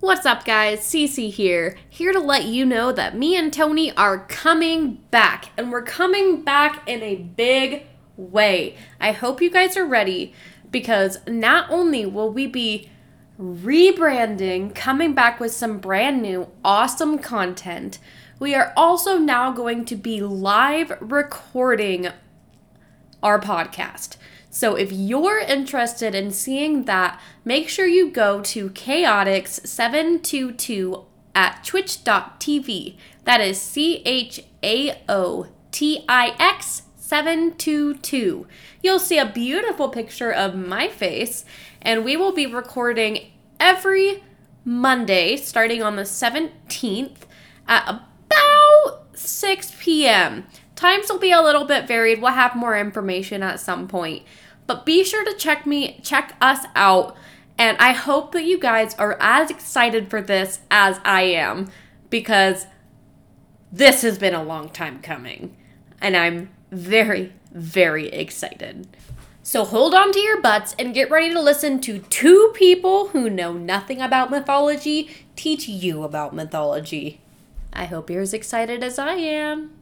What's up, guys? Cece here, here to let you know that me and Tony are coming back, and we're coming back in a big way. I hope you guys are ready because not only will we be rebranding, coming back with some brand new awesome content, we are also now going to be live recording our podcast. So if you're interested in seeing that, make sure you go to chaotix722 at twitch.tv. That is C H A O T I X 722. You'll see a beautiful picture of my face, and we will be recording every Monday starting on the 17th at about 6 p.m. Times will be a little bit varied. We'll have more information at some point. But be sure to check me check us out and I hope that you guys are as excited for this as I am because this has been a long time coming and I'm very very excited. So hold on to your butts and get ready to listen to two people who know nothing about mythology teach you about mythology. I hope you're as excited as I am.